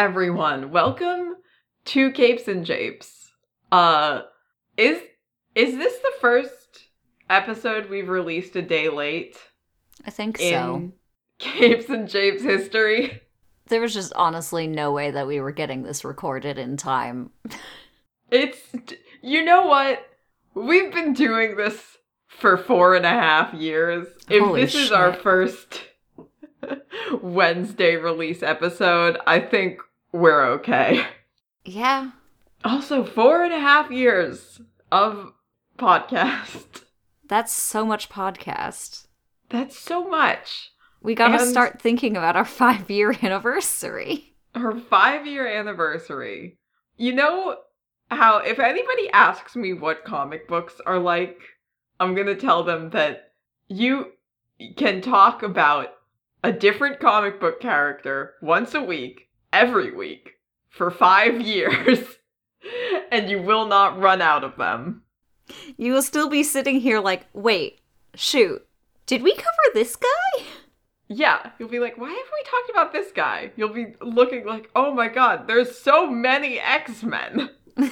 Everyone. Welcome to Capes and Japes. Uh, is is this the first episode we've released a day late I think in so. Capes and Japes history? There was just honestly no way that we were getting this recorded in time. It's you know what? We've been doing this for four and a half years. If Holy this is our first Wednesday release episode, I think we're okay. Yeah. Also, four and a half years of podcast. That's so much podcast. That's so much. We gotta And- start thinking about our five year anniversary. Our five year anniversary. You know how, if anybody asks me what comic books are like, I'm gonna tell them that you can talk about a different comic book character once a week, every week, for five years, and you will not run out of them. You will still be sitting here like, wait, shoot, did we cover this guy? Yeah, you'll be like, why have we talked about this guy? You'll be looking like, oh my god, there's so many X Men.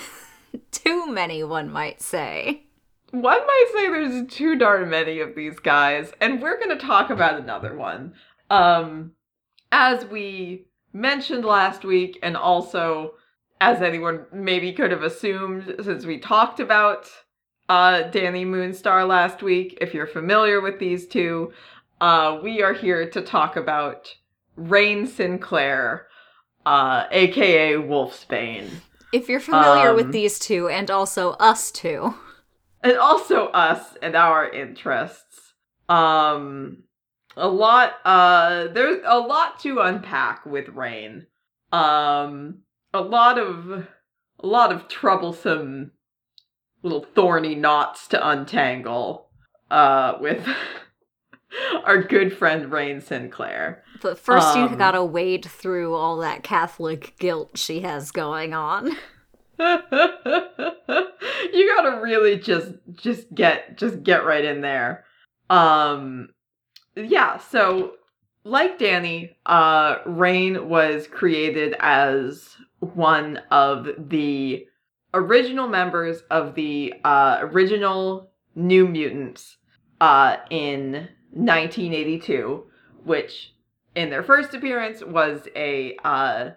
Too many, one might say. One might say there's too darn many of these guys, and we're going to talk about another one. Um, as we mentioned last week, and also as anyone maybe could have assumed since we talked about uh, Danny Moonstar last week, if you're familiar with these two, uh, we are here to talk about Rahne Sinclair, uh, aka Wolfsbane. If you're familiar Um, with these two, and also us two, and also us and our interests. Um a lot uh there's a lot to unpack with Rahne. Um a lot of a lot of troublesome little thorny knots to untangle uh with our good friend Rahne Sinclair. but first you Um, gotta wade through all that Catholic guilt she has going on. you gotta really just just get just get right in there um yeah so like danny uh rahne was created as one of the original members of the uh original new mutants uh in 1982 which in their first appearance was a uh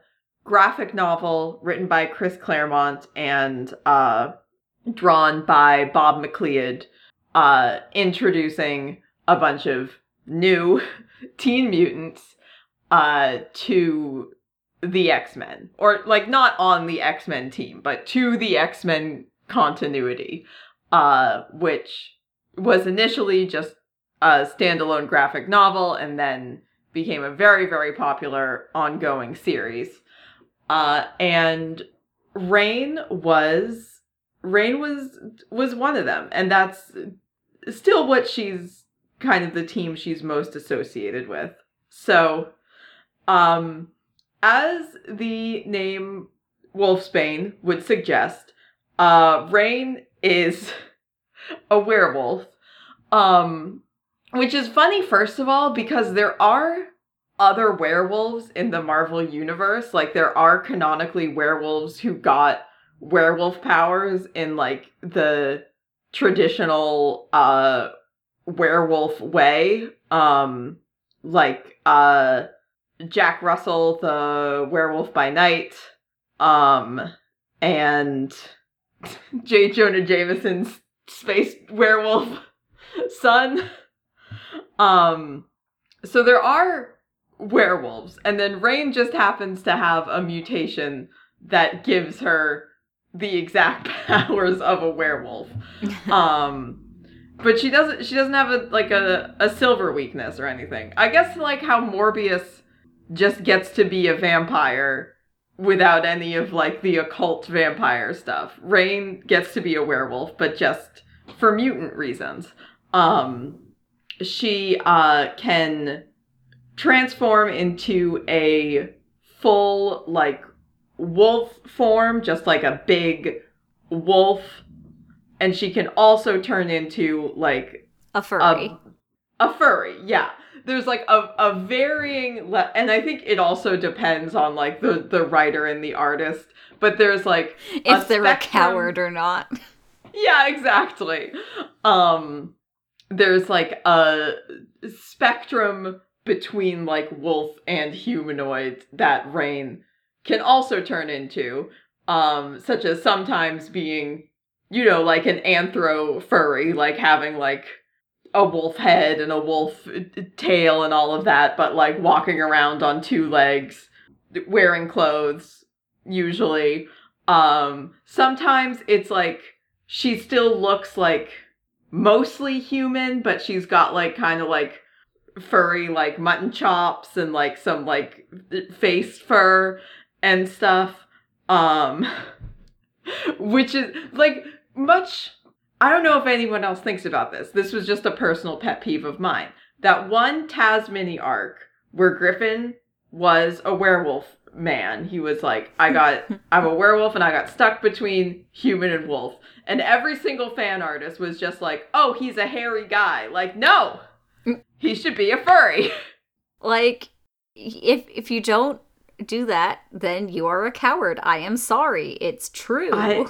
graphic novel written by Chris Claremont and uh, drawn by Bob McLeod, uh, introducing a bunch of new teen mutants uh, to the X Men. Or, like, not on the X Men team, but to the X Men continuity, uh, which was initially just a standalone graphic novel and then became a very, very popular ongoing series. Uh, and Rahne was Rahne was was one of them, and that's still what she's kind of the team she's most associated with. So, um, as the name Wolfsbane would suggest, uh, Rahne is a werewolf. Um, which is funny, first of all, because there are other werewolves in the Marvel universe. Like there are canonically werewolves who got werewolf powers in like the traditional uh werewolf way. Um like uh Jack Russell the werewolf by night. Um and J. Jonah Jameson's space werewolf son. Um so there are werewolves. And then rahne just happens to have a mutation that gives her the exact powers of a werewolf. Um but she doesn't she doesn't have a like a, a silver weakness or anything. I guess like how morbius just gets to be a vampire without any of like the occult vampire stuff. Rahne gets to be a werewolf but just for mutant reasons. Um she uh can transform into a full like wolf form, just like a big wolf, and she can also turn into like A furry. a, a furry. Yeah, there's like a, a varying le- and I think it also depends on like the the writer and the artist, but there's like if they're spectrum- a coward or not. yeah, exactly. Um there's like a spectrum between like wolf and humanoid that Rahne can also turn into, um, such as sometimes being, you know, like an anthro furry, like having like a wolf head and a wolf uh, tail and all of that, but like walking around on two legs, wearing clothes, usually. Um, sometimes it's like she still looks like mostly human, but she's got like kind of like furry like mutton chops and like some like face fur and stuff. Um which is like much I don't know if anyone else thinks about this. This was just a personal pet peeve of mine. That one Taz mini arc where Griffin was a werewolf man. He was like, I got I'm a werewolf and I got stuck between human and wolf. And every single fan artist was just like, oh, he's a hairy guy. Like, no, he should be a furry. Like, if if you don't do that, then you are a coward. I am sorry. It's true. I-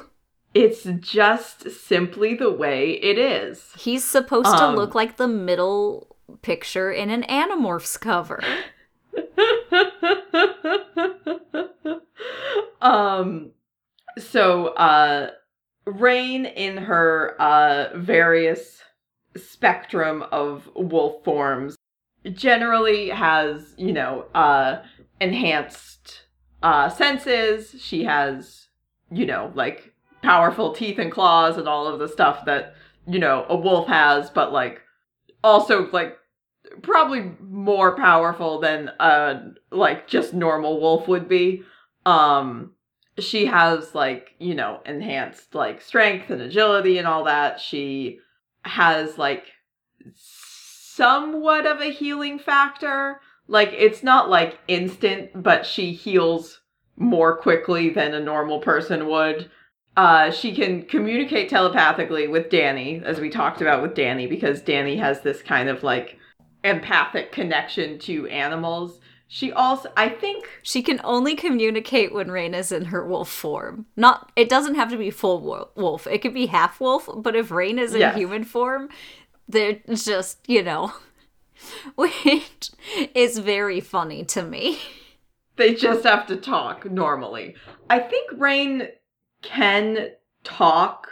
It's just simply the way it is. He's supposed Um, to look like the middle picture in an Animorphs cover. um so uh Rahne in her uh various spectrum of wolf forms generally has, you know, uh enhanced uh senses. She has, you know, like powerful teeth and claws and all of the stuff that, you know, a wolf has, but like also like probably more powerful than uh like just normal wolf would be. Um she has like, you know, enhanced like strength and agility and all that. She has like somewhat of a healing factor. Like it's not like instant, but she heals more quickly than a normal person would. Uh, she can communicate telepathically with Danny, as we talked about with Danny, because Danny has this kind of like empathic connection to animals. She also, I think, She can only communicate when Rahne is in her wolf form. Not it doesn't have to be full wolf. It could be half wolf, but if Rahne is in Yes. human form, they're just, you know, which is very funny to me. they just have to talk normally. I think Rahne can talk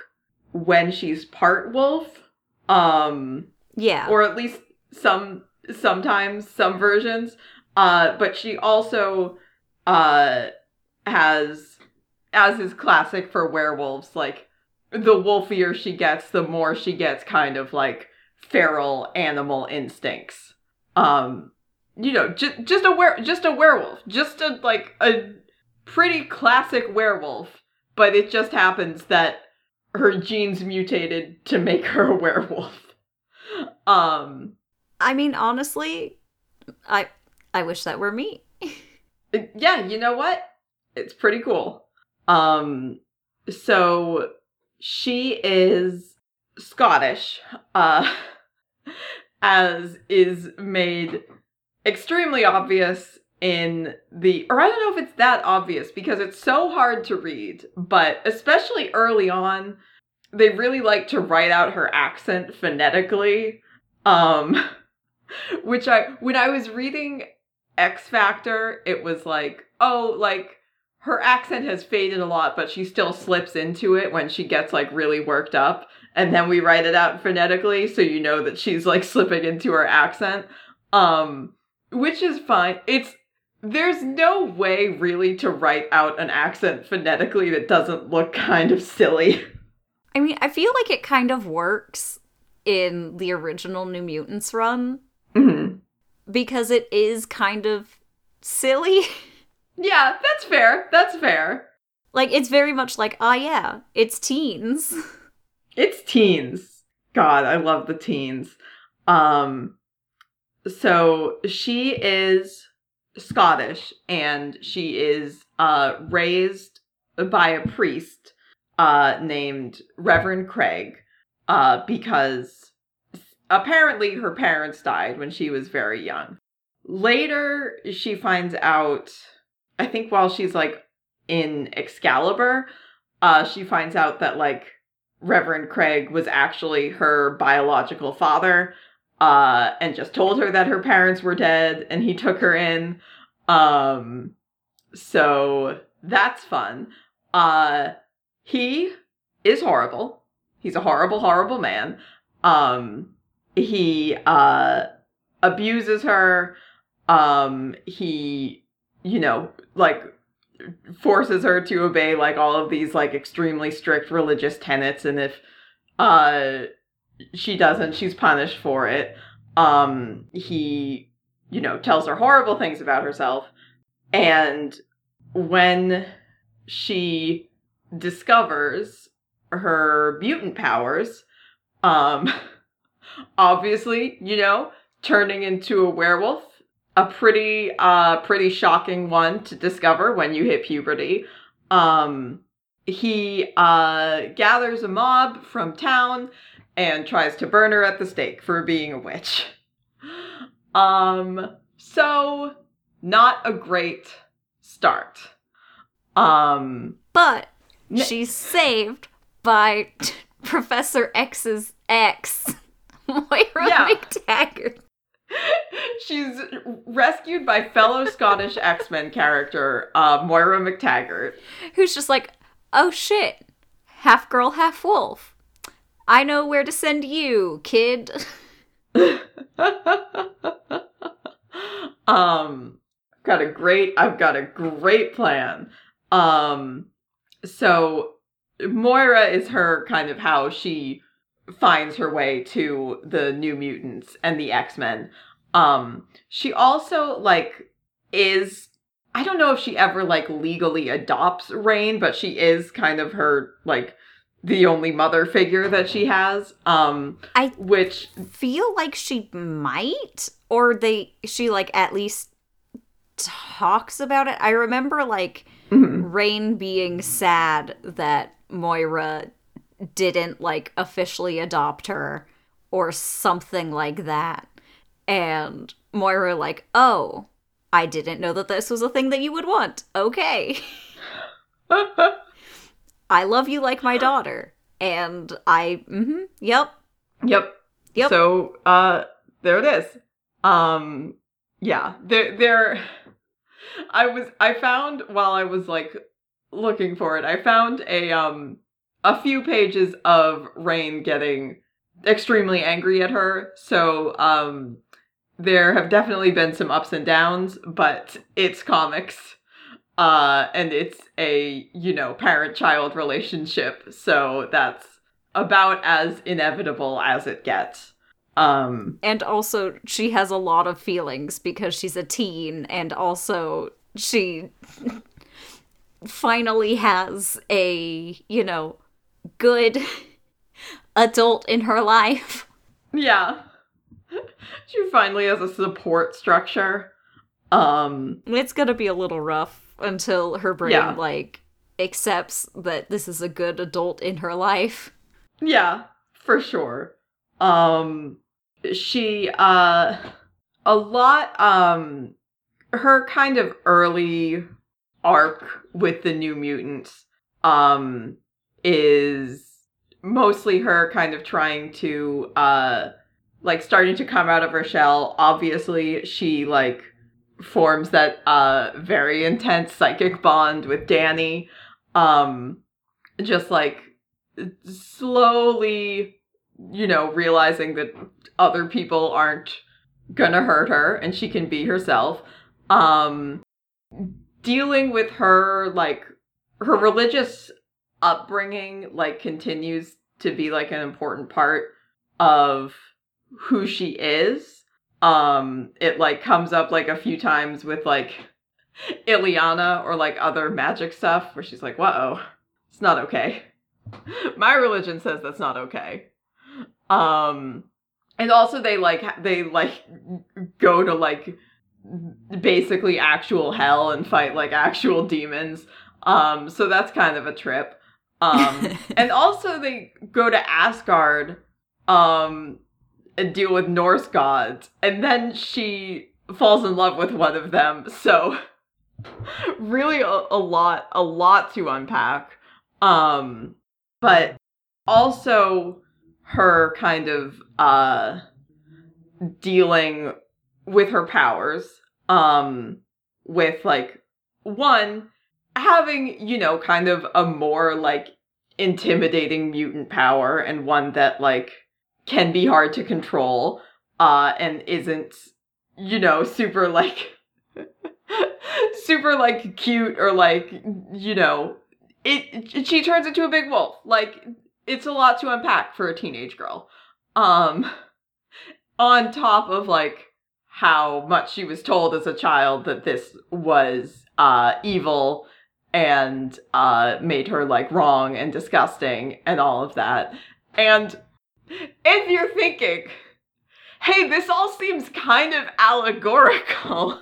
when she's part wolf. Um, Yeah. or at least some sometimes some versions uh but she also uh has as is classic for werewolves like the wolfier she gets the more she gets kind of like feral animal instincts um you know just just a were just a werewolf just a like a pretty classic werewolf but it just happens that her genes mutated to make her a werewolf. Um I mean, honestly, I I wish that were me. yeah you know what? It's pretty cool. Um so she is scottish uh as is made extremely obvious in the or i don't know if it's that obvious because it's so hard to read but especially early on they really like to write out her accent phonetically um which i when i was reading X Factor, it was like, oh, like her accent has faded a lot, but she still slips into it when she gets like really worked up. And then we write it out phonetically so you know that she's like slipping into her accent. Um, which is fine. It's there's no way really to write out an accent phonetically that doesn't look kind of silly. I mean, I feel like it kind of works in the original New Mutants run Mhm. because it is kind of silly. Yeah, that's fair. That's fair. like it's very much like, ah yeah, it's teens. It's teens. God, I love the teens. Um so she is Scottish and she is uh raised by a priest uh named Reverend Craig uh because apparently her parents died when she was very young. Later, she finds out, I think while she's like in Excalibur, uh, she finds out that like Reverend Craig was actually her biological father, uh, and just told her that her parents were dead, and he took her in. Um, so that's fun. Uh, he is horrible. He's a horrible, horrible man. Um, he uh abuses her. Um, he, you know, like forces her to obey like all of these like extremely strict religious tenets and if uh she doesn't she's punished for it um he you know tells her horrible things about herself and when she discovers her mutant powers um obviously you know turning into a werewolf a pretty uh pretty shocking one to discover when you hit puberty. Um he uh gathers a mob from town and tries to burn her at the stake for being a witch. Um so not a great start. Um but she's saved by Professor X's ex, Moira yeah. MacTaggert. She's rescued by fellow Scottish X Men character uh, Moira MacTaggert, who's just like, "Oh shit, half girl, half wolf. I know where to send you, kid." um, got a great. I've got a great plan. Um, so Moira is her kind of how she finds her way to the New Mutants and the X Men. Um, she also like is I don't know if she ever like legally adopts Rain, but she is kind of her like the only mother figure that she has. Um, I which feel like she might, or they she like at least talks about it. I remember like mm-hmm. Rahne being sad that Moira didn't like officially adopt her or something like that. And Moira like, "Oh, I didn't know that this was a thing that you would want." Okay. I love you like my daughter. And I mm-hmm, yep. Yep. Yep. So, uh there it is. Um yeah, there there I was I found while I was like looking for it, I found a um a few pages of Rahne getting extremely angry at her. So um there have definitely been some ups and downs, but it's comics. Uh and it's a, you know, parent-child relationship. So that's about as inevitable as it gets. Um and also she has a lot of feelings because she's a teen and also she finally has a, you know, good adult in her life. Yeah. She finally has a support structure. Um it's going to be a little rough until her brain yeah. like accepts that this is a good adult in her life. Yeah, for sure. Um she uh a lot um her kind of early arc with the new mutants um is mostly her kind of trying to uh like starting to come out of her shell obviously she like forms that uh very intense psychic bond with danny um just like slowly you know realizing that other people aren't gonna hurt her and she can be herself um dealing with her like her religious upbringing like continues to be like an important part of who she is. Um it like comes up like a few times with like Illyana or like other magic stuff where she's like, "Whoa, it's not okay." My religion says that's not okay. Um and also they like they like go to like basically actual hell and fight like actual demons. Um so that's kind of a trip. Um, and also they go to Asgard, um, and deal with Norse gods, and then she falls in love with one of them. So really a, a lot a lot to unpack. Um but also her kind of uh dealing with her powers um with like one having you know kind of a more like intimidating mutant power and one that like can be hard to control uh and isn't you know super like super like cute or like you know it, it she turns into a big wolf. Like it's a lot to unpack for a teenage girl. Um on top of like how much she was told as a child that this was uh evil and uh made her like wrong and disgusting and all of that. And if you're thinking hey this all seems kind of allegorical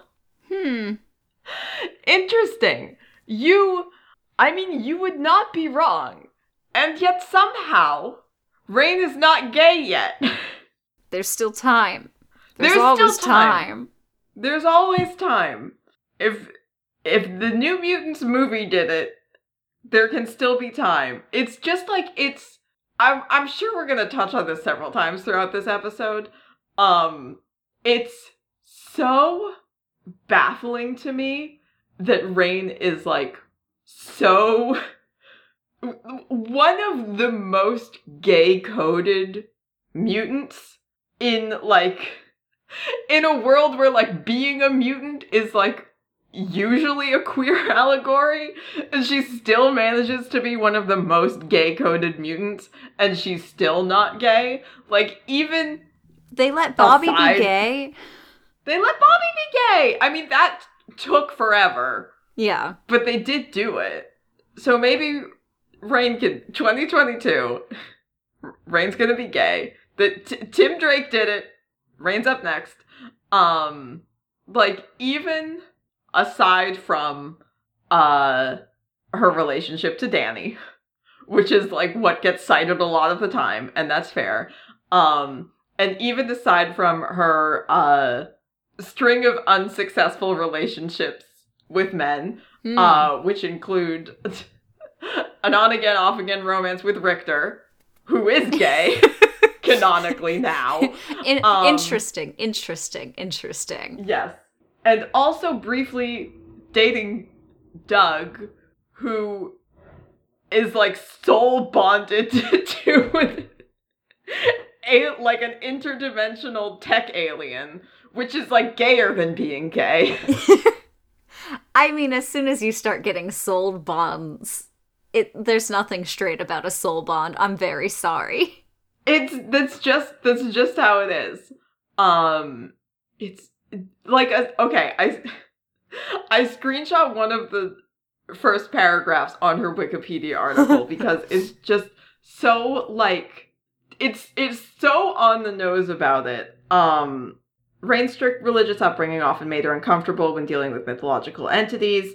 Hmm. Interesting. You, I mean, you would not be wrong. And yet somehow, Rahne is not gay yet. There's still time. There's, There's always still time. time. There's always time. If if the New Mutants movie did it, there can still be time. It's just like it's I'm I'm sure we're to touch on this several times throughout this episode. Um it's so baffling to me that Rahne is like so one of the most gay coded mutants in like in a world where like being a mutant is like usually a queer allegory and she still manages to be one of the most gay coded mutants and she's still not gay like even They let Bobby Aside- be gay. they let Bobby be gay. I mean, that took forever, Yeah. but they did do it. So maybe Rahne can 2022. Rahne's gonna be gay. The T- Tim Drake did it. Rahne's up next. Um, like even aside from uh her relationship to Danny, which is like what gets cited a lot of the time, and that's fair. Um, and even aside from her uh string of unsuccessful relationships with men, Hmm. uh, which include an on again, off again romance with Rictor, who is gay canonically now. In- um, interesting, interesting, interesting. Yes. And also briefly dating Doug, who is like soul bonded to a like an interdimensional tech alien, which is like gayer than being gay. I mean, as soon as you start getting soul bonds, it there's nothing straight about a soul bond. I'm very sorry. It's that's just that's just how it is. Um it's like a, okay, I I screenshot one of the first paragraphs on her Wikipedia article because it's just so like it's it's so on the nose about it. Um Rahne's strict religious upbringing often made her uncomfortable when dealing with mythological entities.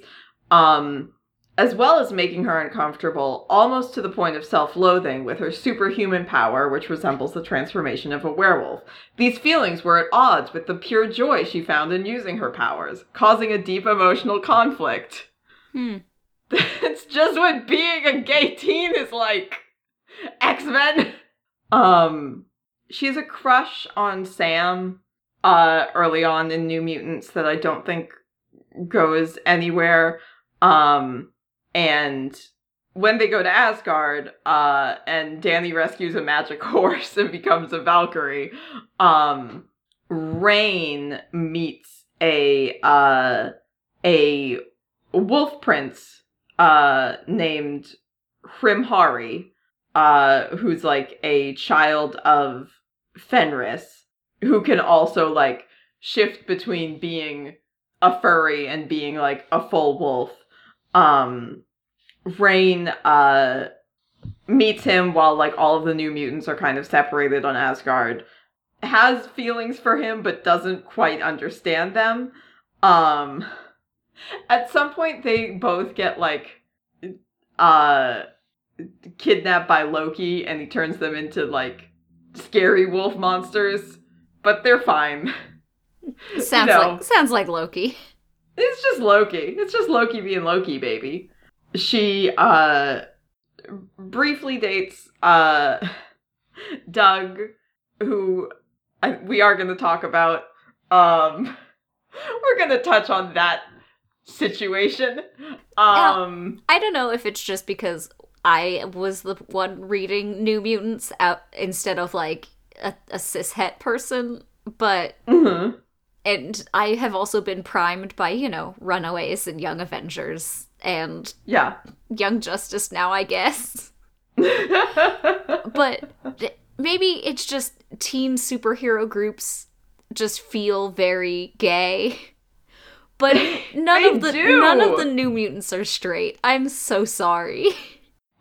Um as well as making her uncomfortable almost to the point of self loathing with her superhuman power, which resembles the transformation of a werewolf. These feelings were at odds with the pure joy she found in using her powers, causing a deep emotional conflict. Hmm. it's just what being a gay teen is like. X Men! Um, she has a crush on Sam uh, early on in New Mutants that I don't think goes anywhere. Um, and when they go to Asgard, uh, and Danny rescues a magic horse and becomes a Valkyrie, um, Rahne meets a uh, a wolf prince uh, named Hrimhari, uh, who's like a child of Fenris, who can also like shift between being a furry and being like a full wolf. Um, Rahne uh meets him while like all of the new mutants are kind of separated on Asgard. Has feelings for him but doesn't quite understand them. Um at some point they both get like uh kidnapped by Loki and he turns them into like scary wolf monsters, but they're fine. Sounds know. like sounds like Loki. It's just Loki. It's just Loki being Loki, baby. She uh briefly dates uh Doug, who I, we are going to talk about. Um we're going to touch on that situation. Um I don't know if it's just because I was the one reading New Mutants out instead of like a, a cishet person, but mhm. And I have also been primed by you know Runaways and Young Avengers and Yeah. Young Justice now, I guess. But th- maybe it's just teen superhero groups just feel very gay. But none of the do. none of the New Mutants are straight. I'm so sorry.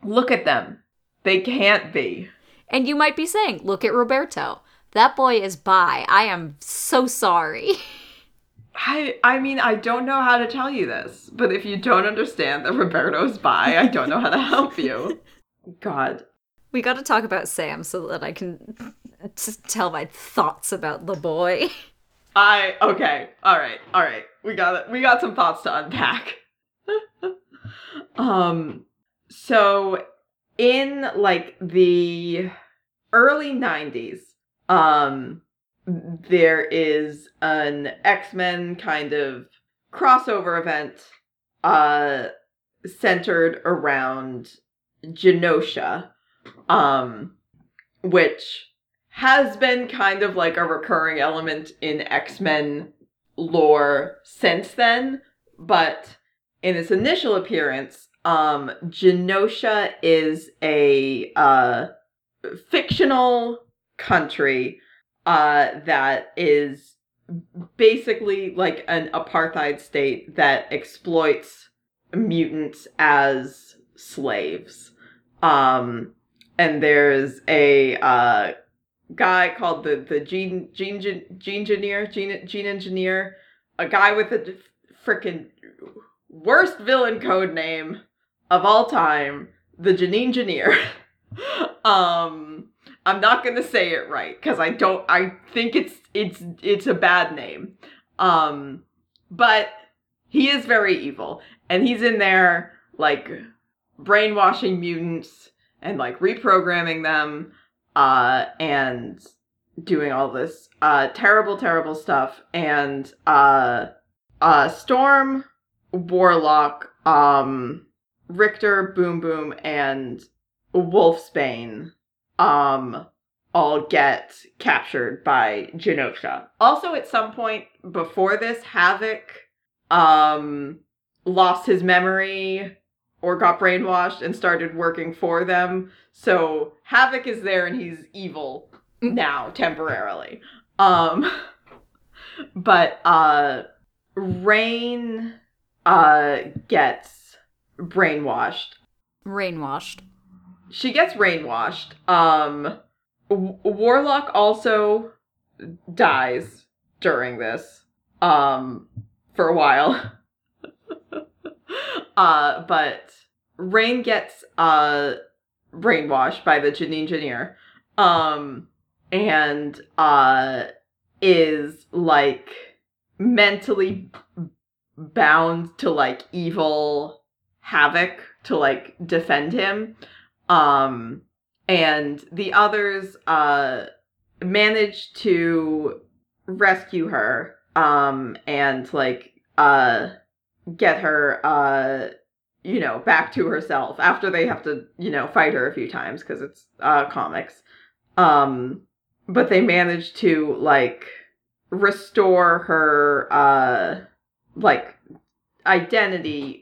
Look at them. They can't be. And you might be saying, look at Roberto. That boy is bi. I am so sorry. I I mean I don't know how to tell you this, but if you don't understand that Roberto's bi, I don't know how to help you. God. We got to talk about Sam so that I can just tell my thoughts about the boy. I okay. All right. All right. We got it. We got some thoughts to unpack. um so in like the early 90s um there is an X-Men kind of crossover event uh centered around Genosha um which has been kind of like a recurring element in X-Men lore since then, but in its initial appearance, um Genosha is a uh fictional country uh that is basically like an apartheid state that exploits mutants as slaves. Um and there's a uh guy called the the gene gene gene engineer gene gene engineer a guy with a freaking worst villain code name of all time the Janine engineer um i'm not gonna say it right because i don't i think it's it's it's a bad name. Um but he is very evil and he's in there like brainwashing mutants and like reprogramming them uh and doing all this uh terrible terrible stuff. And uh uh storm warlock um rictor boom boom and wolfsbane um all get captured by genosha also at some point before this havoc um lost his memory or got brainwashed and started working for them so Havoc is there and he's evil now temporarily. Um but uh Rahne uh gets brainwashed. Rainwashed. She gets brainwashed. Um W- Warlock also dies during this um for a while. uh but Rahne gets uh brainwashed by the Gene engineer um and uh is like mentally bound to like evil havoc to like defend him um and the others uh manage to rescue her um and like uh get her uh you know, back to herself after they have to, you know, fight her a few times because it's uh comics. Um but they manage to like restore her uh like identity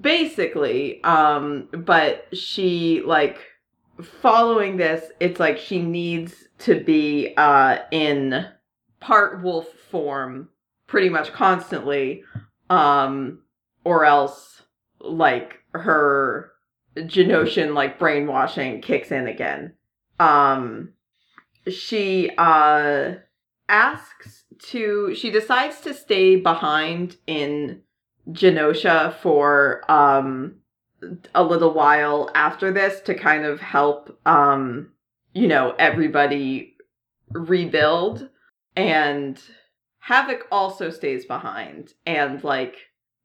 basically um but she like following this it's like she needs to be uh in part wolf form pretty much constantly um or else like her Genosian like brainwashing kicks in again. Um she uh asks to she decides to stay behind in Genosha for um a little while after this to kind of help um you know, everybody rebuild and Havoc also stays behind and like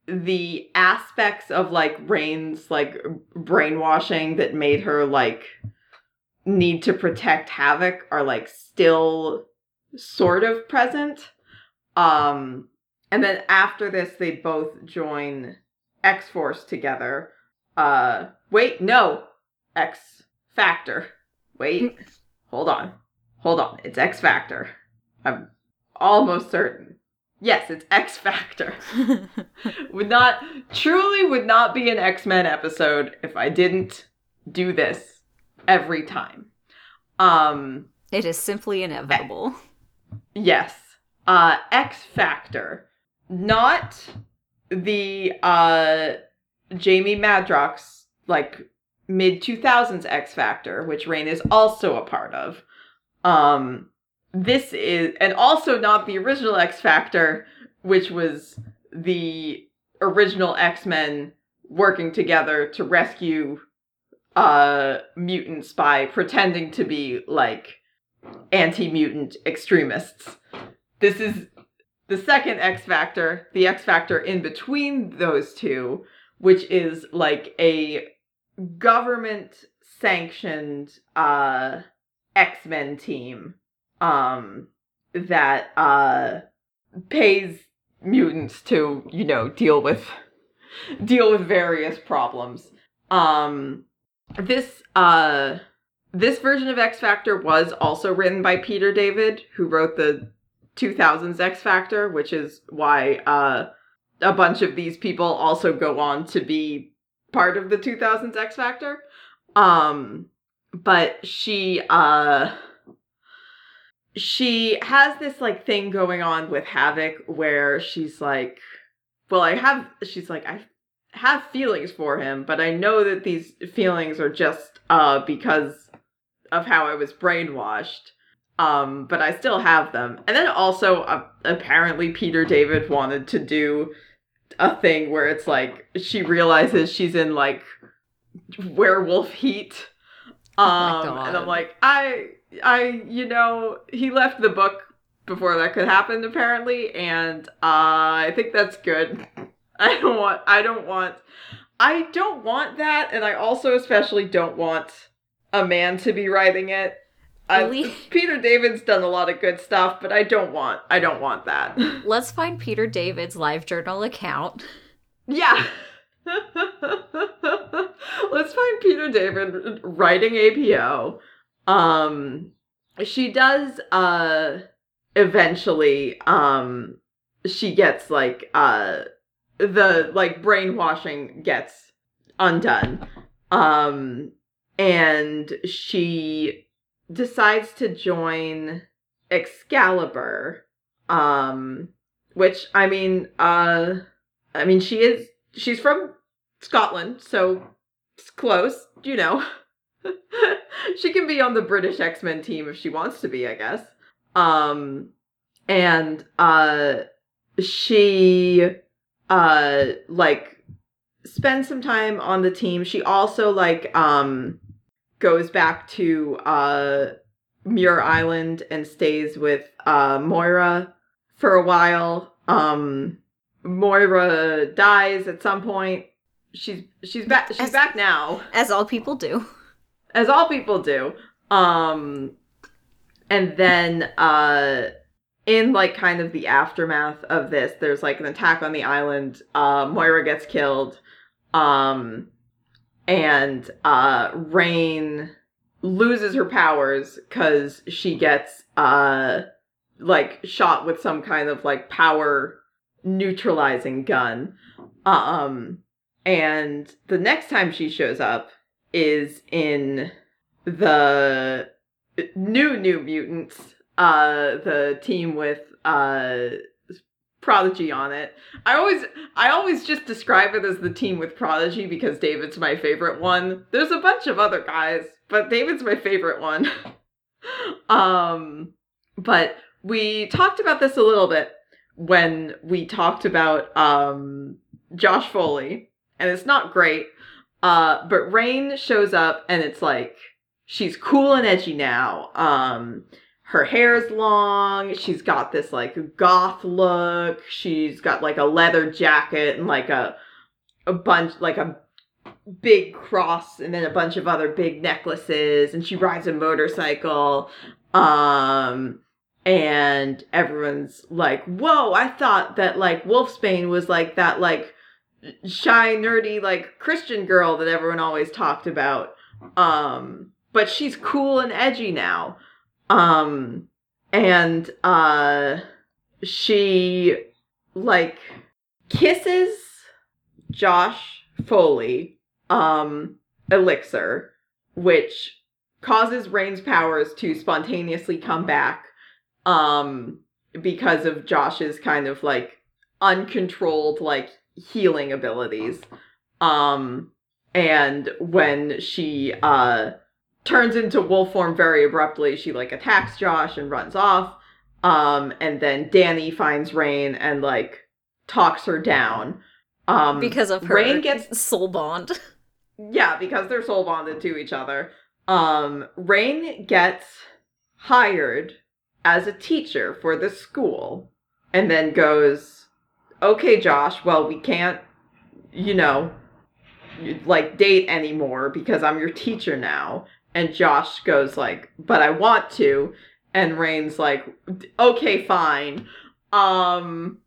the aspects of like Rahne's like brainwashing that made her like need to protect Havoc are like still sort of present. Um and then after this they both join X-Force together. Uh wait, no. X Factor. Wait. hold on. Hold on. It's X Factor. I'm almost certain. Yes, it's X Factor. would not truly would not be an X-Men episode if I didn't do this every time. Um it is simply inevitable. Yes. Uh X Factor. Not the uh Jamie Madrox like mid 2000s X Factor, which Rahne is also a part of. Um this is and also not the original X Factor, which was the original X-Men working together to rescue uh mutants by pretending to be like anti-mutant extremists. This is the second X Factor, the X Factor in between those two, which is like a government sanctioned uh X-Men team um that uh pays mutants to, you know, deal with deal with various problems. Um this uh this version of X Factor was also written by Peter David, who wrote the 2000s X Factor, which is why uh a bunch of these people also go on to be part of the 2000s X Factor. Um but she uh she has this like thing going on with Havoc where she's like, well, I have, she's like, I have feelings for him, but I know that these feelings are just uh because of how I was brainwashed. Um, but I still have them. And then also, uh, apparently, Peter David wanted to do a thing where it's like she realizes she's in like werewolf heat. Oh Um, and I'm like, I I, you know, he left the book before that could happen apparently, and uh, I think that's good. I don't want I don't want I don't want that, and I also especially don't want a man to be writing it. I? Peter David's done a lot of good stuff, but I don't want I don't want that. Let's find Peter David's live journal account. Yeah. Let's find Peter David writing APO. Um she does uh eventually um she gets like uh the like brainwashing gets undone. Um and she decides to join Excalibur. Um which I mean uh I mean, she is she's from Scotland, so it's close, you know. she can be on the British X-Men team if she wants to be, I guess. Um and uh she uh like spends some time on the team. She also like um goes back to uh Muir Island and stays with uh Moira for a while. Um Moira dies at some point. She's she's back she's As- back now, As all people do. as all people do. Um and then uh in like kind of the aftermath of this, there's like an attack on the island. Uh Moira gets killed. Um and uh Rahne loses her powers cuz she gets uh like shot with some kind of like power neutralizing gun. Um and the next time she shows up is in the new new mutants uh the team with uh prodigy on it. I always i always just describe it as the team with prodigy because david's my favorite one. There's a bunch of other guys but david's my favorite one. Um but we talked about this a little bit when we talked about um josh foley and it's not great uh but rahne shows up and it's like she's cool and edgy now. Um her hair's long, she's got this like goth look, she's got like a leather jacket and like a a bunch like a big cross and then a bunch of other big necklaces and she rides a motorcycle. Um and everyone's like, "Whoa, I thought that like Wolfsbane was like that like shy nerdy like Christian girl that everyone always talked about." Um but she's cool and edgy now. Um and uh she like kisses Josh Foley um elixir which causes Rahne's powers to spontaneously come back um because of Josh's kind of like uncontrolled like healing abilities. Um and when she uh turns into wolf form very abruptly, she like attacks Josh and runs off. Um and then Danny finds Rahne and like talks her down. Um because of her Rahne gets soul bond. yeah, because they're soul bonded to each other. Um Rahne gets hired as a teacher for the school and then goes, okay, Josh, well, we can't, you know, like date anymore because I'm your teacher now. And Josh goes like, but I want to. And Rahne's like, okay, fine. Um,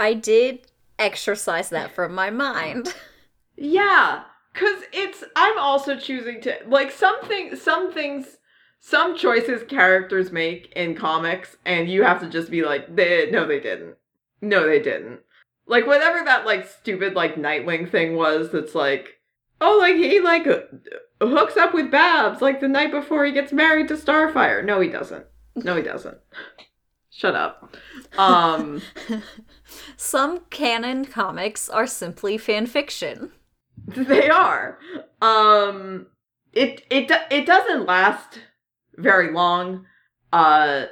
I did exercise that from my mind. yeah, cuz it's I'm also choosing to like something some things some choices characters make in comics and you have to just be like they no they didn't no they didn't like whatever that like stupid like nightwing thing was that's like oh like he like hooks up with babs like the night before he gets married to starfire. No he doesn't. No he doesn't. Shut up. Um Some canon comics are simply fan fiction. they are. Um it it it doesn't last very long. Uh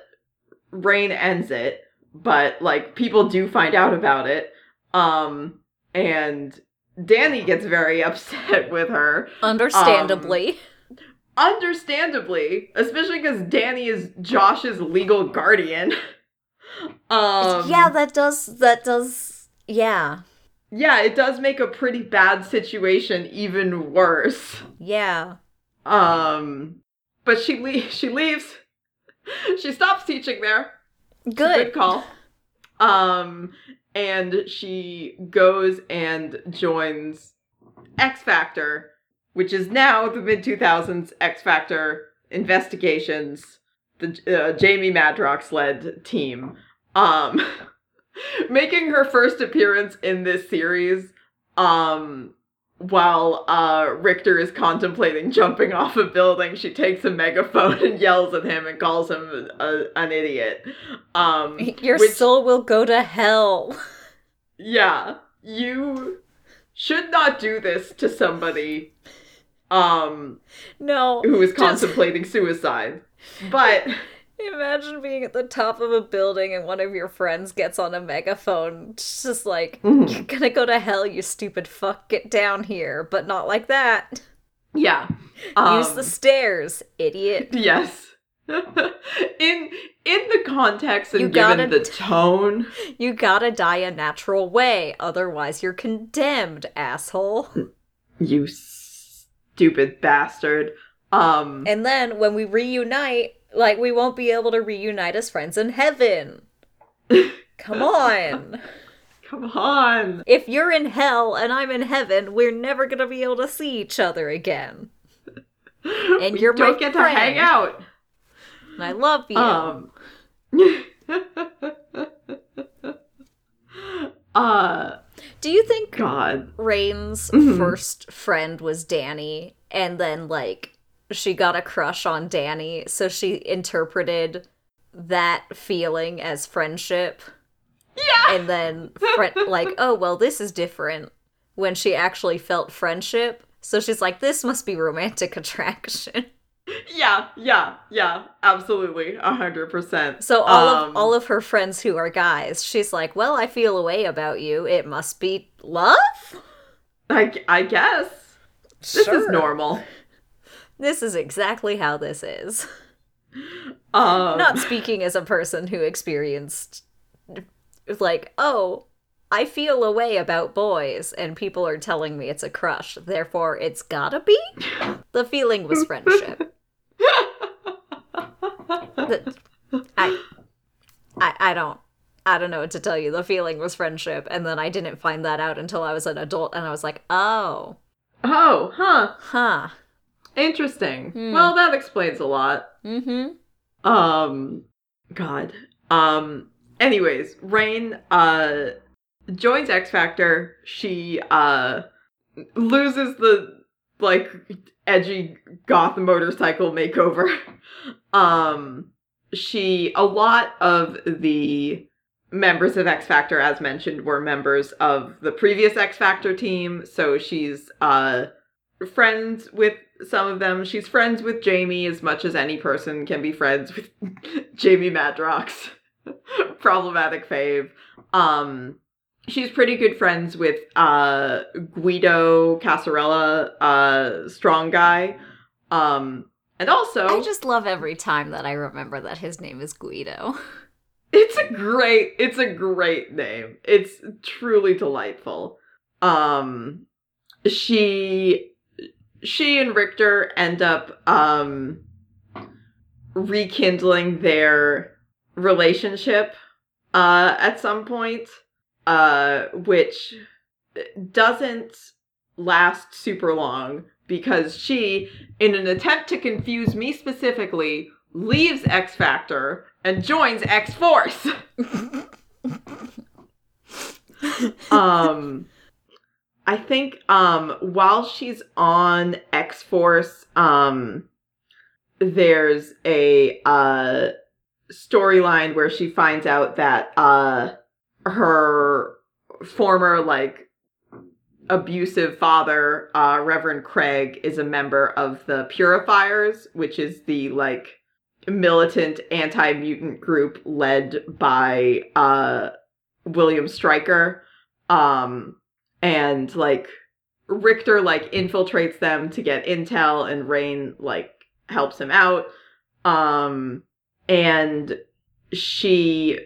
rahne ends it but like people do find out about it. Um and danny gets very upset with her Understandably. understandably especially because danny is josh's legal guardian um yeah, that does that does yeah. yeah it does make a pretty bad situation even worse Yeah. Um, but she le- she leaves. she stops teaching there. Good Good. call. Um, and she goes and joins X Factor, which is now the mid two thousands X Factor investigations, the uh, Jamie Madrox led team. Um, making her first appearance in this series. Um, while uh, Rictor is contemplating jumping off a building, she takes a megaphone and yells at him and calls him a, an idiot. Um, Your which- soul will go to hell. yeah, you should not do this to somebody um, No. who is just contemplating suicide. But Imagine being at the top of a building and one of your friends gets on a megaphone. It's just like, Mhm. you're gonna go to hell, you stupid fuck. Get down here. But not like that. yeah, Use um, the stairs, idiot. yes. in in the context and You given gotta the tone, You gotta die a natural way, otherwise you're condemned, asshole. you stupid bastard. Um, And then when we reunite, like we won't be able to reunite as friends in heaven. Come on. come on. If you're in hell and I'm in heaven, we're never gonna be able to see each other again. And We you're my don't get to hang out. And I love you. Um. uh, Do you think God. Rahne's Mhm. first friend was Danny, and then like she got a crush on Danny, so she interpreted that feeling as friendship, Yeah. and then friend like, oh well, this is different. When she actually felt friendship, so she's like, this must be romantic attraction. Yeah. Yeah. Yeah. Absolutely. A hundred percent. So all Um, of all of her friends who are guys, she's like, well, I feel a way about you. It must be love. I, I guess this is normal. This is exactly how this is. Um, Not speaking as a person who experienced, like, oh, I feel a way about boys, and people are telling me it's a crush, therefore it's gotta be? The feeling was friendship. The- I, I, I don't. I don't know what to tell you. The feeling was friendship, and then I didn't find that out until I was an adult, and I was like, "Oh, oh, huh. huh, Interesting. Hmm. Well, that explains a lot. mm-hmm." Um, God. Um. Anyways, Rahne uh joins X Factor. She uh loses the like edgy goth motorcycle makeover. um, she a lot of the members of X Factor, as mentioned, were members of the previous X Factor team. So she's uh friends with some of them. She's friends with Jamie as much as any person can be friends with Jamie Madrox. Problematic fave. Um she's pretty good friends with uh Guido Carosella, uh strong guy. Um and also I just love every time that I remember that his name is Guido. It's a great it's a great name. It's truly delightful. Um she she and Rictor end up um rekindling their relationship uh at some point uh which doesn't last super long because she in an attempt to confuse me specifically leaves X Factor and joins X Force. um I think um while she's on X Force um there's a uh storyline where she finds out that uh her former like abusive father uh Reverend Craig is a member of the Purifiers which is the like militant anti-mutant group led by uh William Stryker. Um and like Rictor like infiltrates them to get intel and Rahne like helps him out. Um and she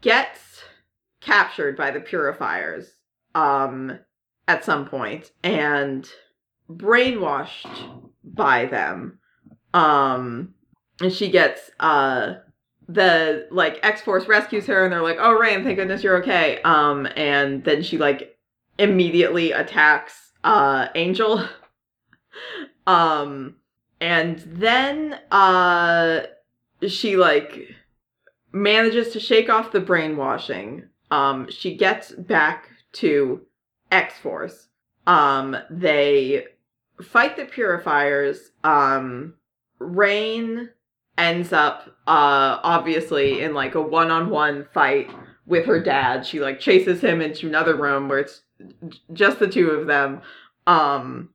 gets captured by the purifiers um at some point and brainwashed by them. Um and she gets uh the like x-force rescues her and they're like oh rahne thank goodness you're okay. Um and then she like immediately attacks uh angel. Um and then uh she like manages to shake off the brainwashing. Um she gets back to x-force. Um they fight the purifiers. Um rahne ends up uh obviously in like a one-on-one fight with her dad. She like chases him into another room where it's just the two of them um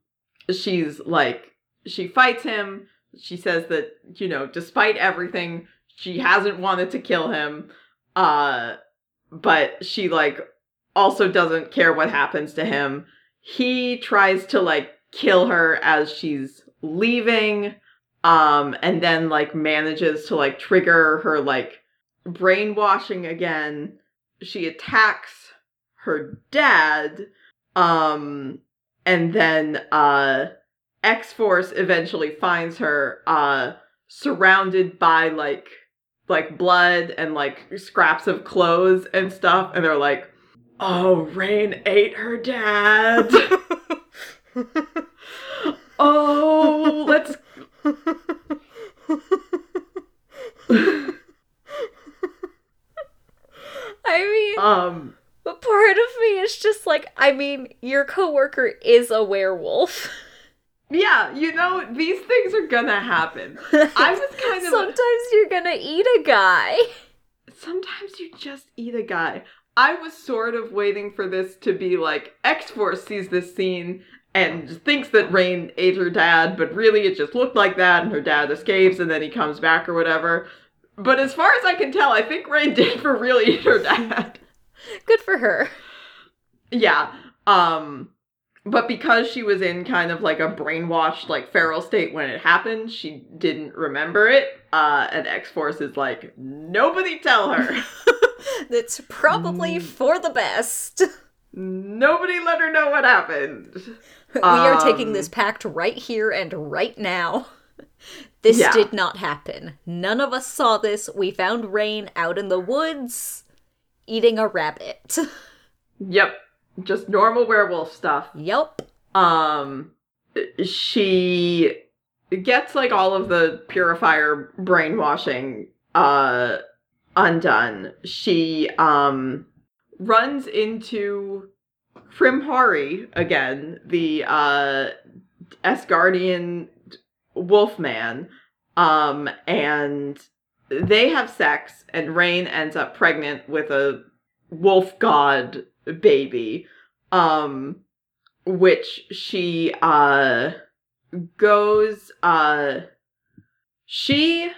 she's like she fights him. She says that you know despite everything she hasn't wanted to kill him. Uh but she like also doesn't care what happens to him. He tries to like kill her as she's leaving um and then like manages to like trigger her like brainwashing again. She attacks her dad um and then uh x-force eventually finds her uh surrounded by like like blood and like scraps of clothes and stuff and they're like oh rahne ate her dad. Oh let's I mean, um but part of me is just like, I mean, your coworker is a werewolf. yeah you know these things are gonna happen i was kind of Sometimes you're gonna eat a guy. sometimes you just eat a guy. I was sort of waiting for this to be like X Force sees this scene and thinks that Rahne ate her dad, but really it just looked like that, and her dad escapes, and then he comes back or whatever. But as far as I can tell, I think Rahne did for real eat her dad. Good for her. yeah. Um but because she was in kind of like a brainwashed, like feral state when it happened, she didn't remember it. Uh, and X Force is like, nobody tell her. it's probably Mm. for the best. nobody let her know what happened. we are taking Um, this pact right here and right now. This Yeah. did not happen. None of us saw this. We found Rahne out in the woods eating a rabbit. Yep, just normal werewolf stuff. Yep. um she gets like all of the purifier brainwashing uh undone she um runs into Hrimhari again the uh Asgardian wolfman um and they have sex and Rahne ends up pregnant with a wolf god baby um which she uh goes uh she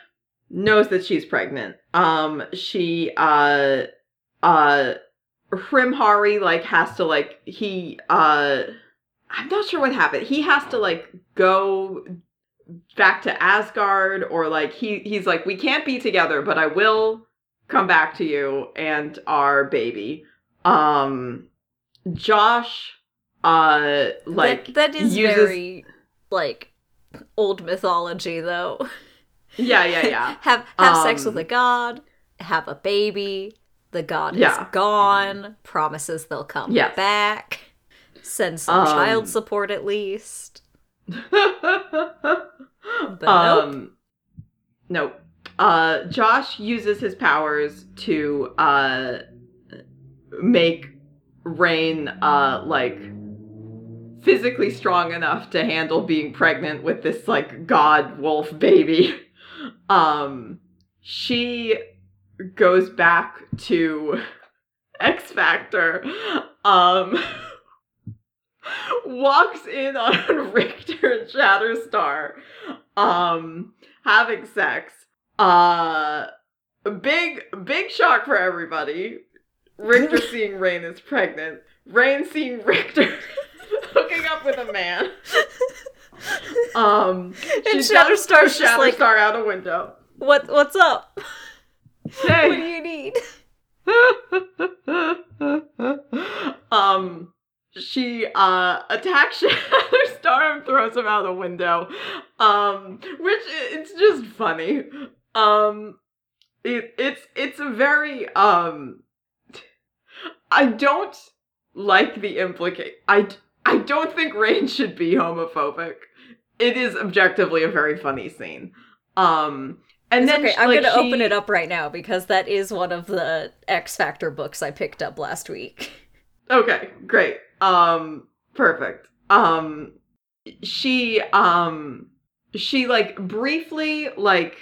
knows that she's pregnant um she uh uh Hrimhari like has to like he uh I'm not sure what happened. He has to like go back to Asgard or like he he's like we can't be together but I will come back to you and our baby. Um Josh uh like that, that is uses- very like old mythology though. yeah yeah yeah have have sex with Um, a god, have a baby. The god Yeah. is gone. Promises they'll come Yes. back. Send some Um, child support at least. but nope. um nope uh josh uses his powers to uh make rahne uh like physically strong enough to handle being pregnant with this like god wolf baby um she goes back to x factor um walks in on Rictor and Shatterstar um having sex. Uh big big shock for everybody. Rictor seeing Rahne is pregnant. Rahne seeing Rictor hooking up with a man. Um she And throw just like- Shatterstar out a window. What what's up? Hey. What do you need? um she uh attacks Shatterstar and throws him out the window. Um which it's just funny. Um it it's it's a very um I don't like the implicate I don't think Rahne should be homophobic. It is objectively a very funny scene. Um and It's then okay, sh- I'm like, gonna open it up right now because that is one of the X Factor books I picked up last week. Okay, great. Um perfect. Um she um she like briefly like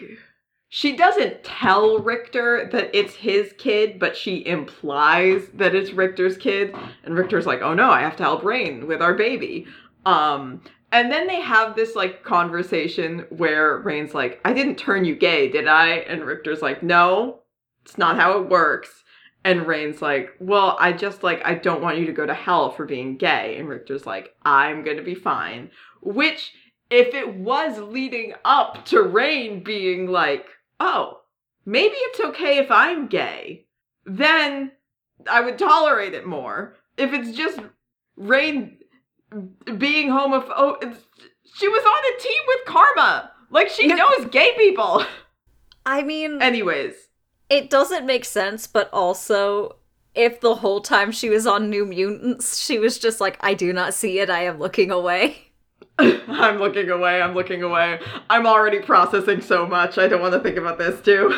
she doesn't tell Rictor that it's his kid, but she implies that it's Rictor's kid and Rictor's like, "Oh no, I have to help Rahne with our baby." Um and then they have this like conversation where Rahne's like, "I didn't turn you gay, did I?" And Rictor's like, "No, it's not how it works." And Rahne's like, Well, I just like, I don't want you to go to hell for being gay. And Rictor's like, I'm gonna be fine. Which, if it was leading up to Rahne being like, Oh, maybe it's okay if I'm gay, then I would tolerate it more. If it's just Rahne being homophobic, she was on a team with Karma. Like, she knows gay people. I mean, Anyways. It doesn't make sense, but also, if the whole time she was on New Mutants, she was just like, I do not see it, I am looking away. I'm looking away. I'm looking away. I'm already processing so much. I don't want to think about this too.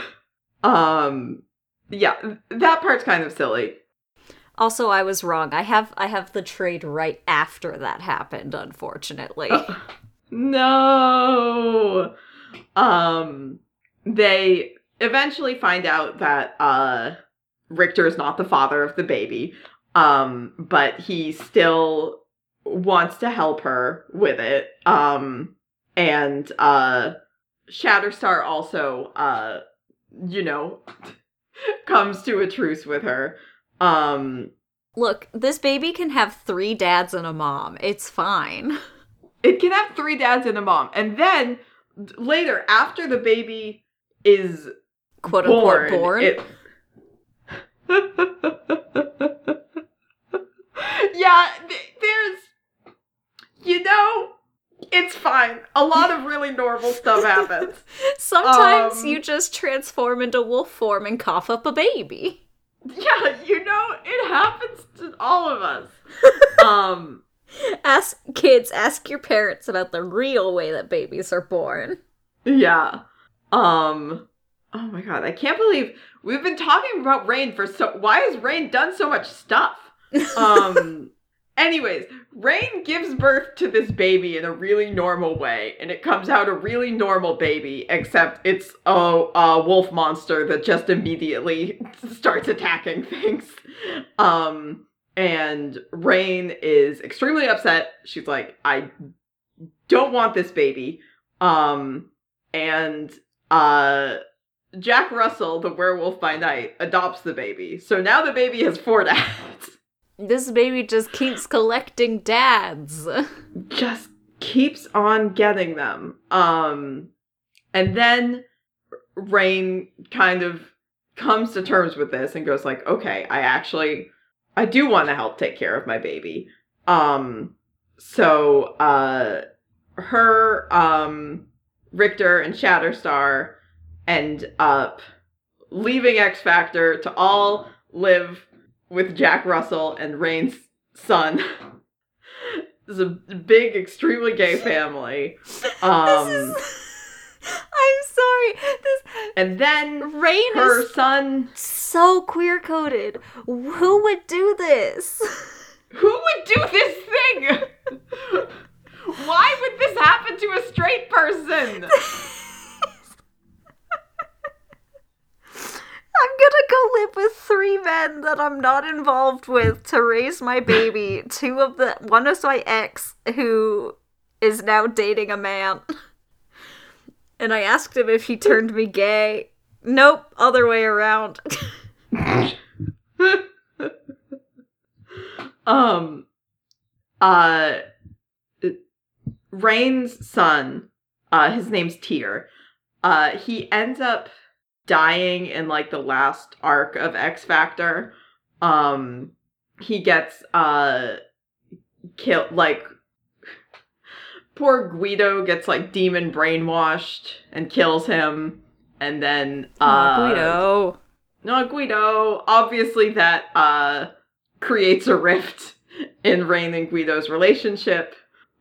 Um yeah, that part's kind of silly. Also, I was wrong. I have I have the trade right after that happened, unfortunately. Uh, no. Um they eventually find out that uh Rictor is not the father of the baby. Um but he still wants to help her with it. Um and uh Shatterstar also uh you know comes to a truce with her. Um Look, this baby can have three dads and a mom. It's fine. It can have three dads and a mom. And then later, after the baby is Quote born, unquote born. it- yeah, th- there's, you know, it's fine. A lot of really normal stuff happens. Sometimes um, you just transform into wolf form and cough up a baby. Yeah, you know, it happens to all of us. um, Ask kids, ask your parents about the real way that babies are born. yeah. Um, oh my god, I can't believe we've been talking about Rahne for so. Why has Rahne done so much stuff? Um. Anyways, Rahne gives birth to this baby in a really normal way, and it comes out a really normal baby, except it's a, a wolf monster that just immediately starts attacking things. Um, and Rahne is extremely upset. She's like, I don't want this baby. Um, and uh, Jack Russell, the werewolf by night, adopts the baby. So now the baby has four dads. This baby just keeps collecting dads. just keeps on getting them. Um and then Rahne kind of comes to terms with this and goes like, "Okay, I actually I do want to help take care of my baby." Um so uh her um Rictor and Shatterstar end up leaving X Factor to all live with Jack Russell and Rahne's son. This is a big, extremely gay family. Um, this is. I'm sorry. This and then Rahne her son. so queer coded. Who would do this? Who would do this thing? Why would this happen to a straight person? I'm gonna go live with three men that I'm not involved with to raise my baby. Two of the one is my ex who is now dating a man. And I asked him if he turned me gay. Nope, other way around. um, uh, Rahne's son, uh, his name's Tyr. Uh, he ends up dying in like the last arc of X Factor. Um, he gets uh killed like poor Guido gets like demon brainwashed and kills him, and then uh Guido. no, Guido. Obviously, that uh, creates a rift in Rahne and Guido's relationship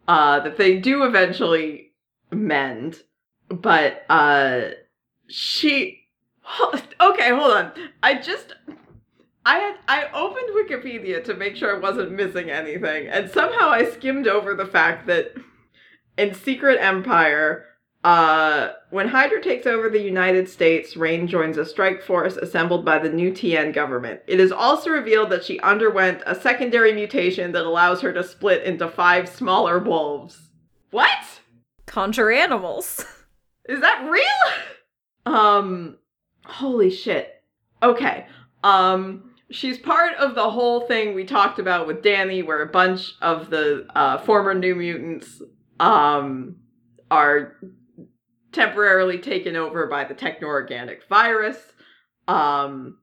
uh, that they do eventually mend. But uh, she. Okay, hold on. I just. I had I opened Wikipedia to make sure I wasn't missing anything, and somehow I skimmed over the fact that in Secret Empire, uh, when Hydra takes over the United States, Rahne joins a strike force assembled by the new TN government. It is also revealed that she underwent a secondary mutation that allows her to split into five smaller wolves. What? Conjure animals. Is that real? um, holy shit. Okay. Um, she's part of the whole thing we talked about with Danny, where a bunch of the uh, former New Mutants um are temporarily taken over by the techno-organic virus. Um,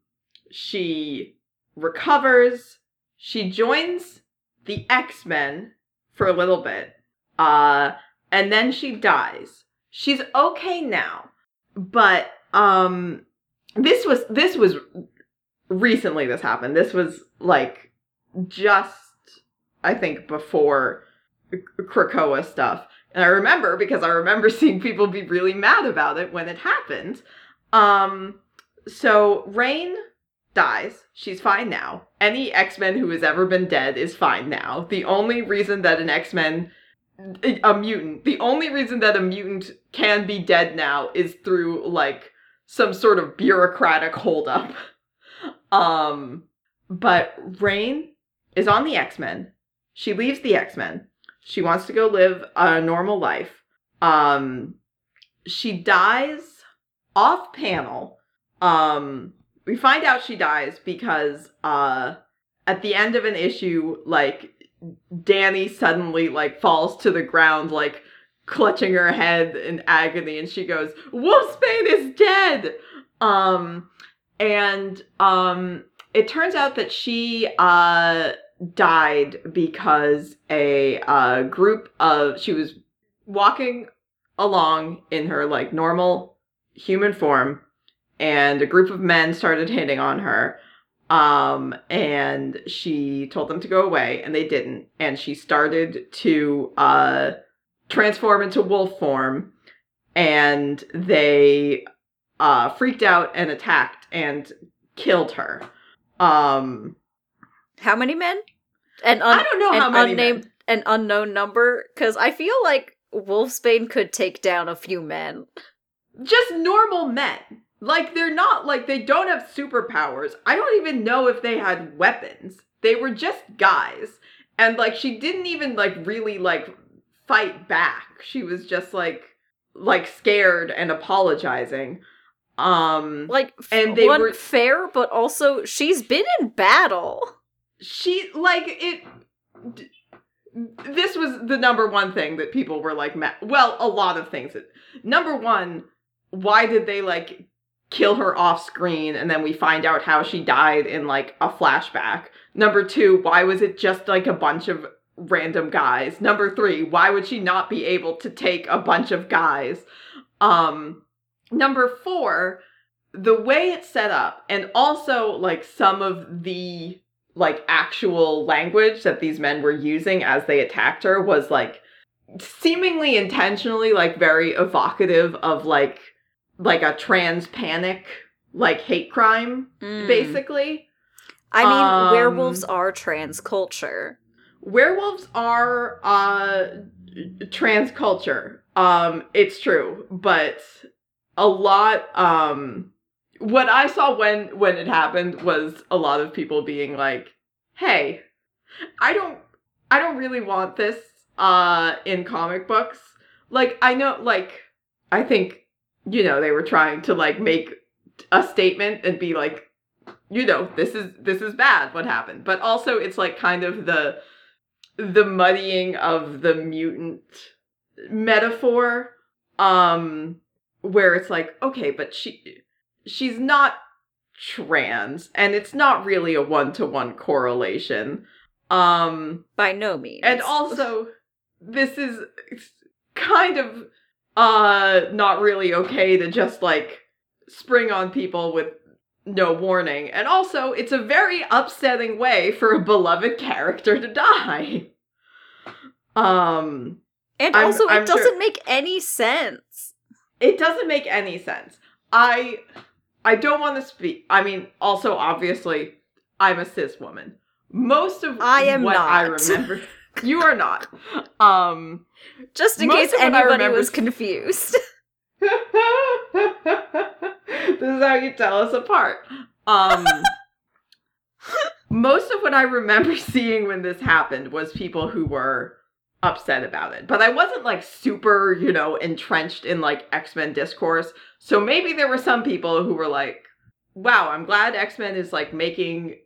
she recovers. She joins the X-Men for a little bit. Uh, and then she dies. She's okay now. But um this was this was recently this happened. This was like just I think before Krakoa stuff. And I remember because I remember seeing people be really mad about it when it happened. Um so Rahne dies. She's fine now. Any X-Men who has ever been dead is fine now. The only reason that an X-Men a mutant, the only reason that a mutant can be dead now is through like some sort of bureaucratic holdup. Um but Rahne is on the X-Men. She leaves the X-Men. She wants to go live a normal life. Um, she dies off panel. Um, we find out she dies because uh, at the end of an issue, like Danny suddenly like falls to the ground, like clutching her head in agony, and she goes, "Wolfsbane is dead." Um, and um, it turns out that she uh died because a uh group of she was walking along in her like normal human form and a group of men started hitting on her um and she told them to go away and they didn't and she started to uh transform into wolf form and they uh freaked out and attacked and killed her um How many men? And un- I don't know an how many unnamed, men. an unknown number. Because I feel like Wolfsbane could take down a few men. just normal men. Like they're not like they don't have superpowers. I don't even know if they had weapons. They were just guys. And like she didn't even like really like fight back. She was just like like scared and apologizing. Um Like, f- And they one were- fair, but also she's been in battle. she like it d- this was the number one thing that people were like ma- well a lot of things number one why did they like kill her off screen and then we find out how she died in like a flashback number two why was it just like a bunch of random guys number three why would she not be able to take a bunch of guys um number four the way it's set up and also like some of the like actual language that these men were using as they attacked her was like seemingly intentionally like very evocative of like like a trans panic like hate crime Mm. basically I mean, Um, werewolves are trans culture. Werewolves are uh trans culture. Um it's true but a lot um what i saw when when it happened was a lot of people being like hey i don't i don't really want this uh in comic books. Like i know like i think you know they were trying to like make a statement and be like you know this is this is bad what happened. But also it's like kind of the the muddying of the mutant metaphor um where it's like okay but she she's not trans and it's not really a one-to-one correlation um By no means. and also this is kind of uh not really okay to just like spring on people with no warning and also it's a very upsetting way for a beloved character to die um and I'm- also, I'm it sure- doesn't make any sense. it doesn't make any sense i i don't want to speak i mean also obviously i'm a cis woman most of I am what i not. remember you are not um Just in case I anybody was confused. this is how you tell us apart. Um, most of what I remember seeing when this happened was people who were upset about it. But I wasn't like super, you know, entrenched in like X Men discourse. So maybe there were some people who were like, wow, I'm glad X Men is like making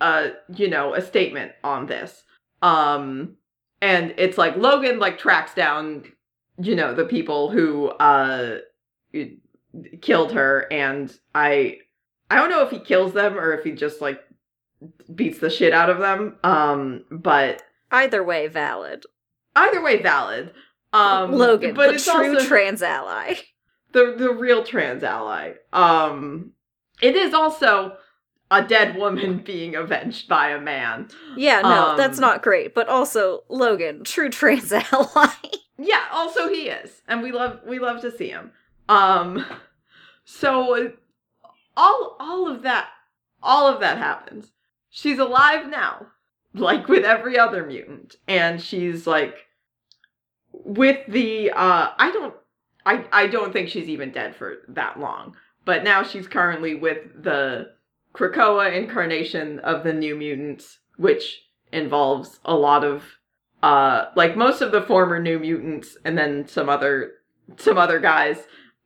a, you know, a statement on this. Um, and it's like Logan like tracks down you know the people who uh killed her and i i don't know if he kills them or if he just like beats the shit out of them um but Either way, valid. either way valid um Logan, but the it's true also trans ally. the the real trans ally um it is also a dead woman being avenged by a man Yeah, no, that's Um, not great. But also, Logan, true trans ally. Yeah, also he is. And we love we love to see him. Um so all all of that all of that happens. She's alive now, like with every other mutant, and she's like with the uh I don't I I don't think she's even dead for that long. But now she's currently with the Krakoa incarnation of the New Mutants, which involves a lot of uh like most of the former new mutants and then some other some other guys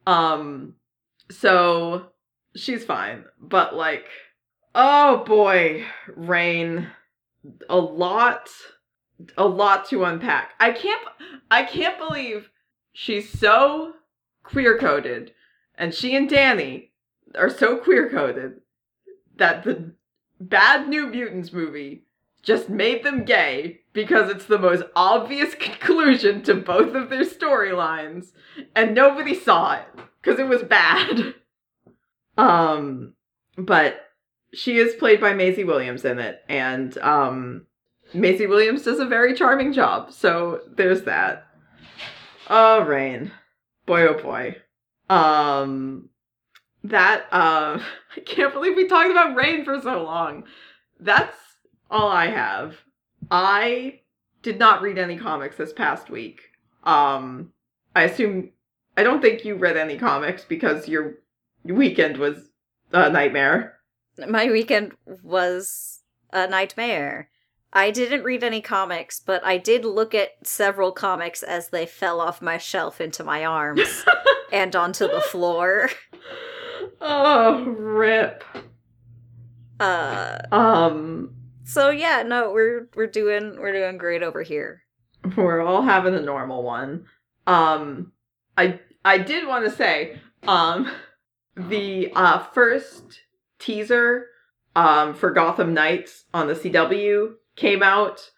um so she's fine but like Oh boy, Rahne. A lot a lot to unpack. I can't I can't believe she's so queer coded and she and Danny are so queer coded that the bad New Mutants movie just made them gay because it's the most obvious conclusion to both of their storylines and nobody saw it because it was bad. Um but she is played by Maisie Williams in it and um Maisie Williams does a very charming job. So there's that. Oh, Rahne. Boy oh boy. Um that um I can't believe we talked about Rahne for so long. That's all I have. I did not read any comics this past week. Um I assume I don't think you read any comics because your weekend was a nightmare. My weekend was a nightmare. I didn't read any comics, but I did look at several comics as they fell off my shelf into my arms and onto the floor. Oh, rip. Uh Um so yeah, no, we're we're doing we're doing great over here. we're all having a normal one. Um I I did want to say um the uh first teaser um for Gotham Knights on the CW came out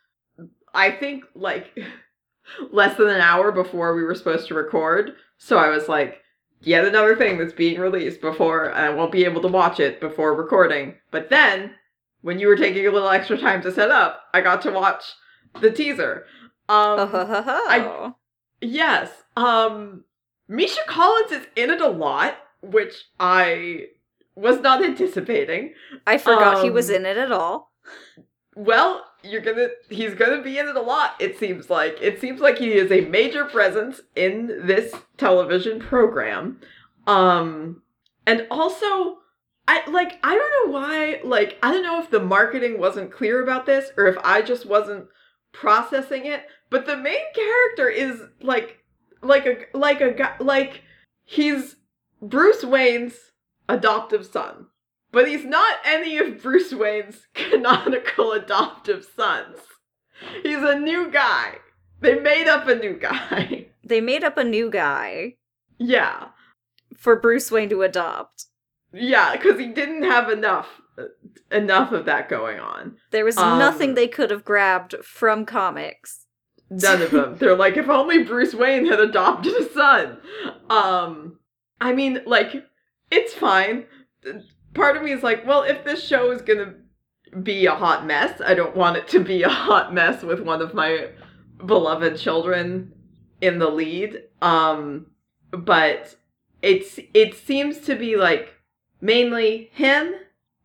I think like less than an hour before we were supposed to record. So I was like yet another thing that's being released before I won't be able to watch it before recording. But then when you were taking a little extra time to set up, I got to watch the teaser. Um I Yes. Um Misha Collins is in it a lot, which I was not anticipating. I forgot he was um, in it at all. Well, you're gonna he's gonna be in it a lot, it seems like. It seems like he is a major presence in this television program. Um and also I like I don't know why like I don't know if the marketing wasn't clear about this or if I just wasn't processing it, but the main character is like like a like a guy like he's Bruce Wayne's adoptive son. But he's not any of Bruce Wayne's canonical adoptive sons. He's a new guy. They made up a new guy. They made up a new guy yeah. for Bruce Wayne to adopt. Yeah, cuz he didn't have enough enough of that going on. There was Um, nothing they could have grabbed from comics. None of them. They're like, if only Bruce Wayne had adopted a son. Um, I mean, like, it's fine. Part of me is like, well, if this show is gonna be a hot mess, I don't want it to be a hot mess with one of my beloved children in the lead. Um, but it's it seems to be like mainly him,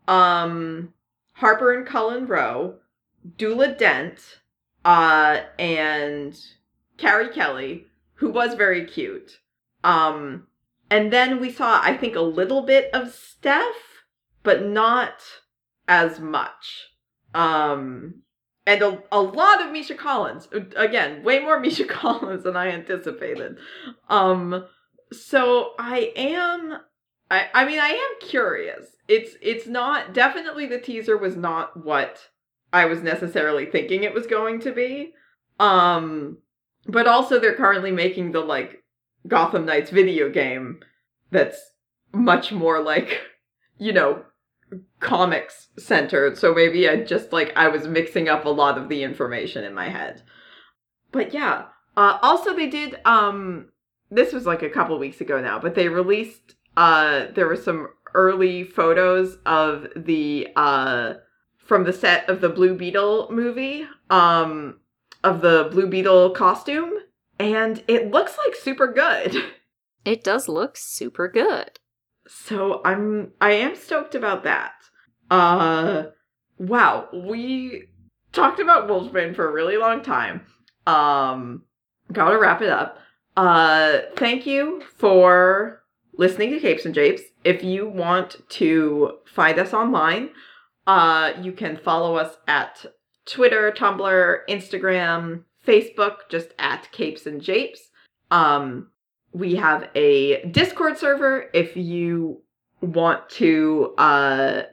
um, Harper and Cullen Rowe, Duela Dent, uh, and Carrie Kelly, who was very cute. Um, and then we saw, I think, a little bit of Steph, but not as much. Um, and a, a lot of Misha Collins. Again, way more Misha Collins than I anticipated. Um, so I am, I, I mean, I am curious. It's, it's not, definitely the teaser was not what I was necessarily thinking it was going to be. Um, but also they're currently making the like Gotham Knights video game that's much more like, you know, comics centered. So maybe I just like I was mixing up a lot of the information in my head. But yeah, uh also they did um this was like a couple weeks ago now, but they released uh there were some early photos of the uh from the set of the Blue Beetle movie, um, of the Blue Beetle costume, and it looks like super good. It does look super good. So I'm I am stoked about that. Uh wow, we talked about Wolfsbane for a really long time. Um gotta wrap it up. Uh thank you for listening to Capes and Japes. If you want to find us online, uh, you can follow us at Twitter, Tumblr, Instagram, Facebook, just at Capes and Japes. Um, we have a Discord server if you want to uh,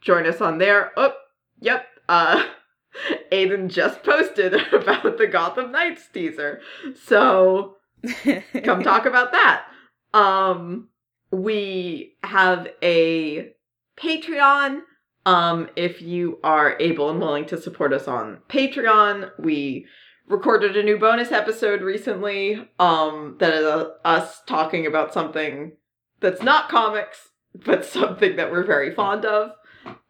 join us on there. Oh, yep. Uh, Aiden just posted about the Gotham Knights teaser. So come talk about that. Um, we have a Patreon. Um, if you are able and willing to support us on Patreon, we recorded a new bonus episode recently. Um, that is uh, us talking about something that's not comics, but something that we're very fond of.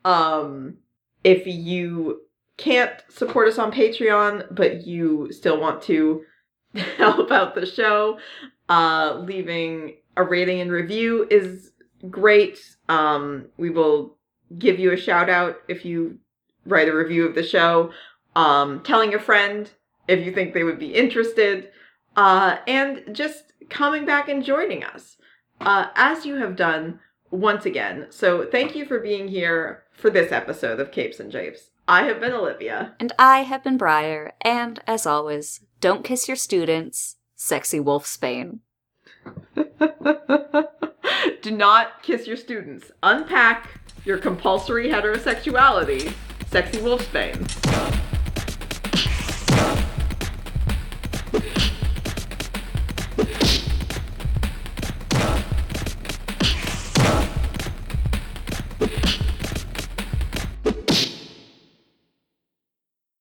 Um, if you can't support us on Patreon, but you still want to help out the show, uh, leaving a rating and review is great. Um, we will give you a shout out if you write a review of the show. Um, telling a friend if you think they would be interested, uh, and just coming back and joining us, uh, as you have done once again. So thank you for being here for this episode of Capes and Japes. I have been Olivia. And I have been Briar. And as always, don't kiss your students. Sexy Wolf Spain. Do not kiss your students. Unpack your compulsory heterosexuality. Sexy Wolf Spain.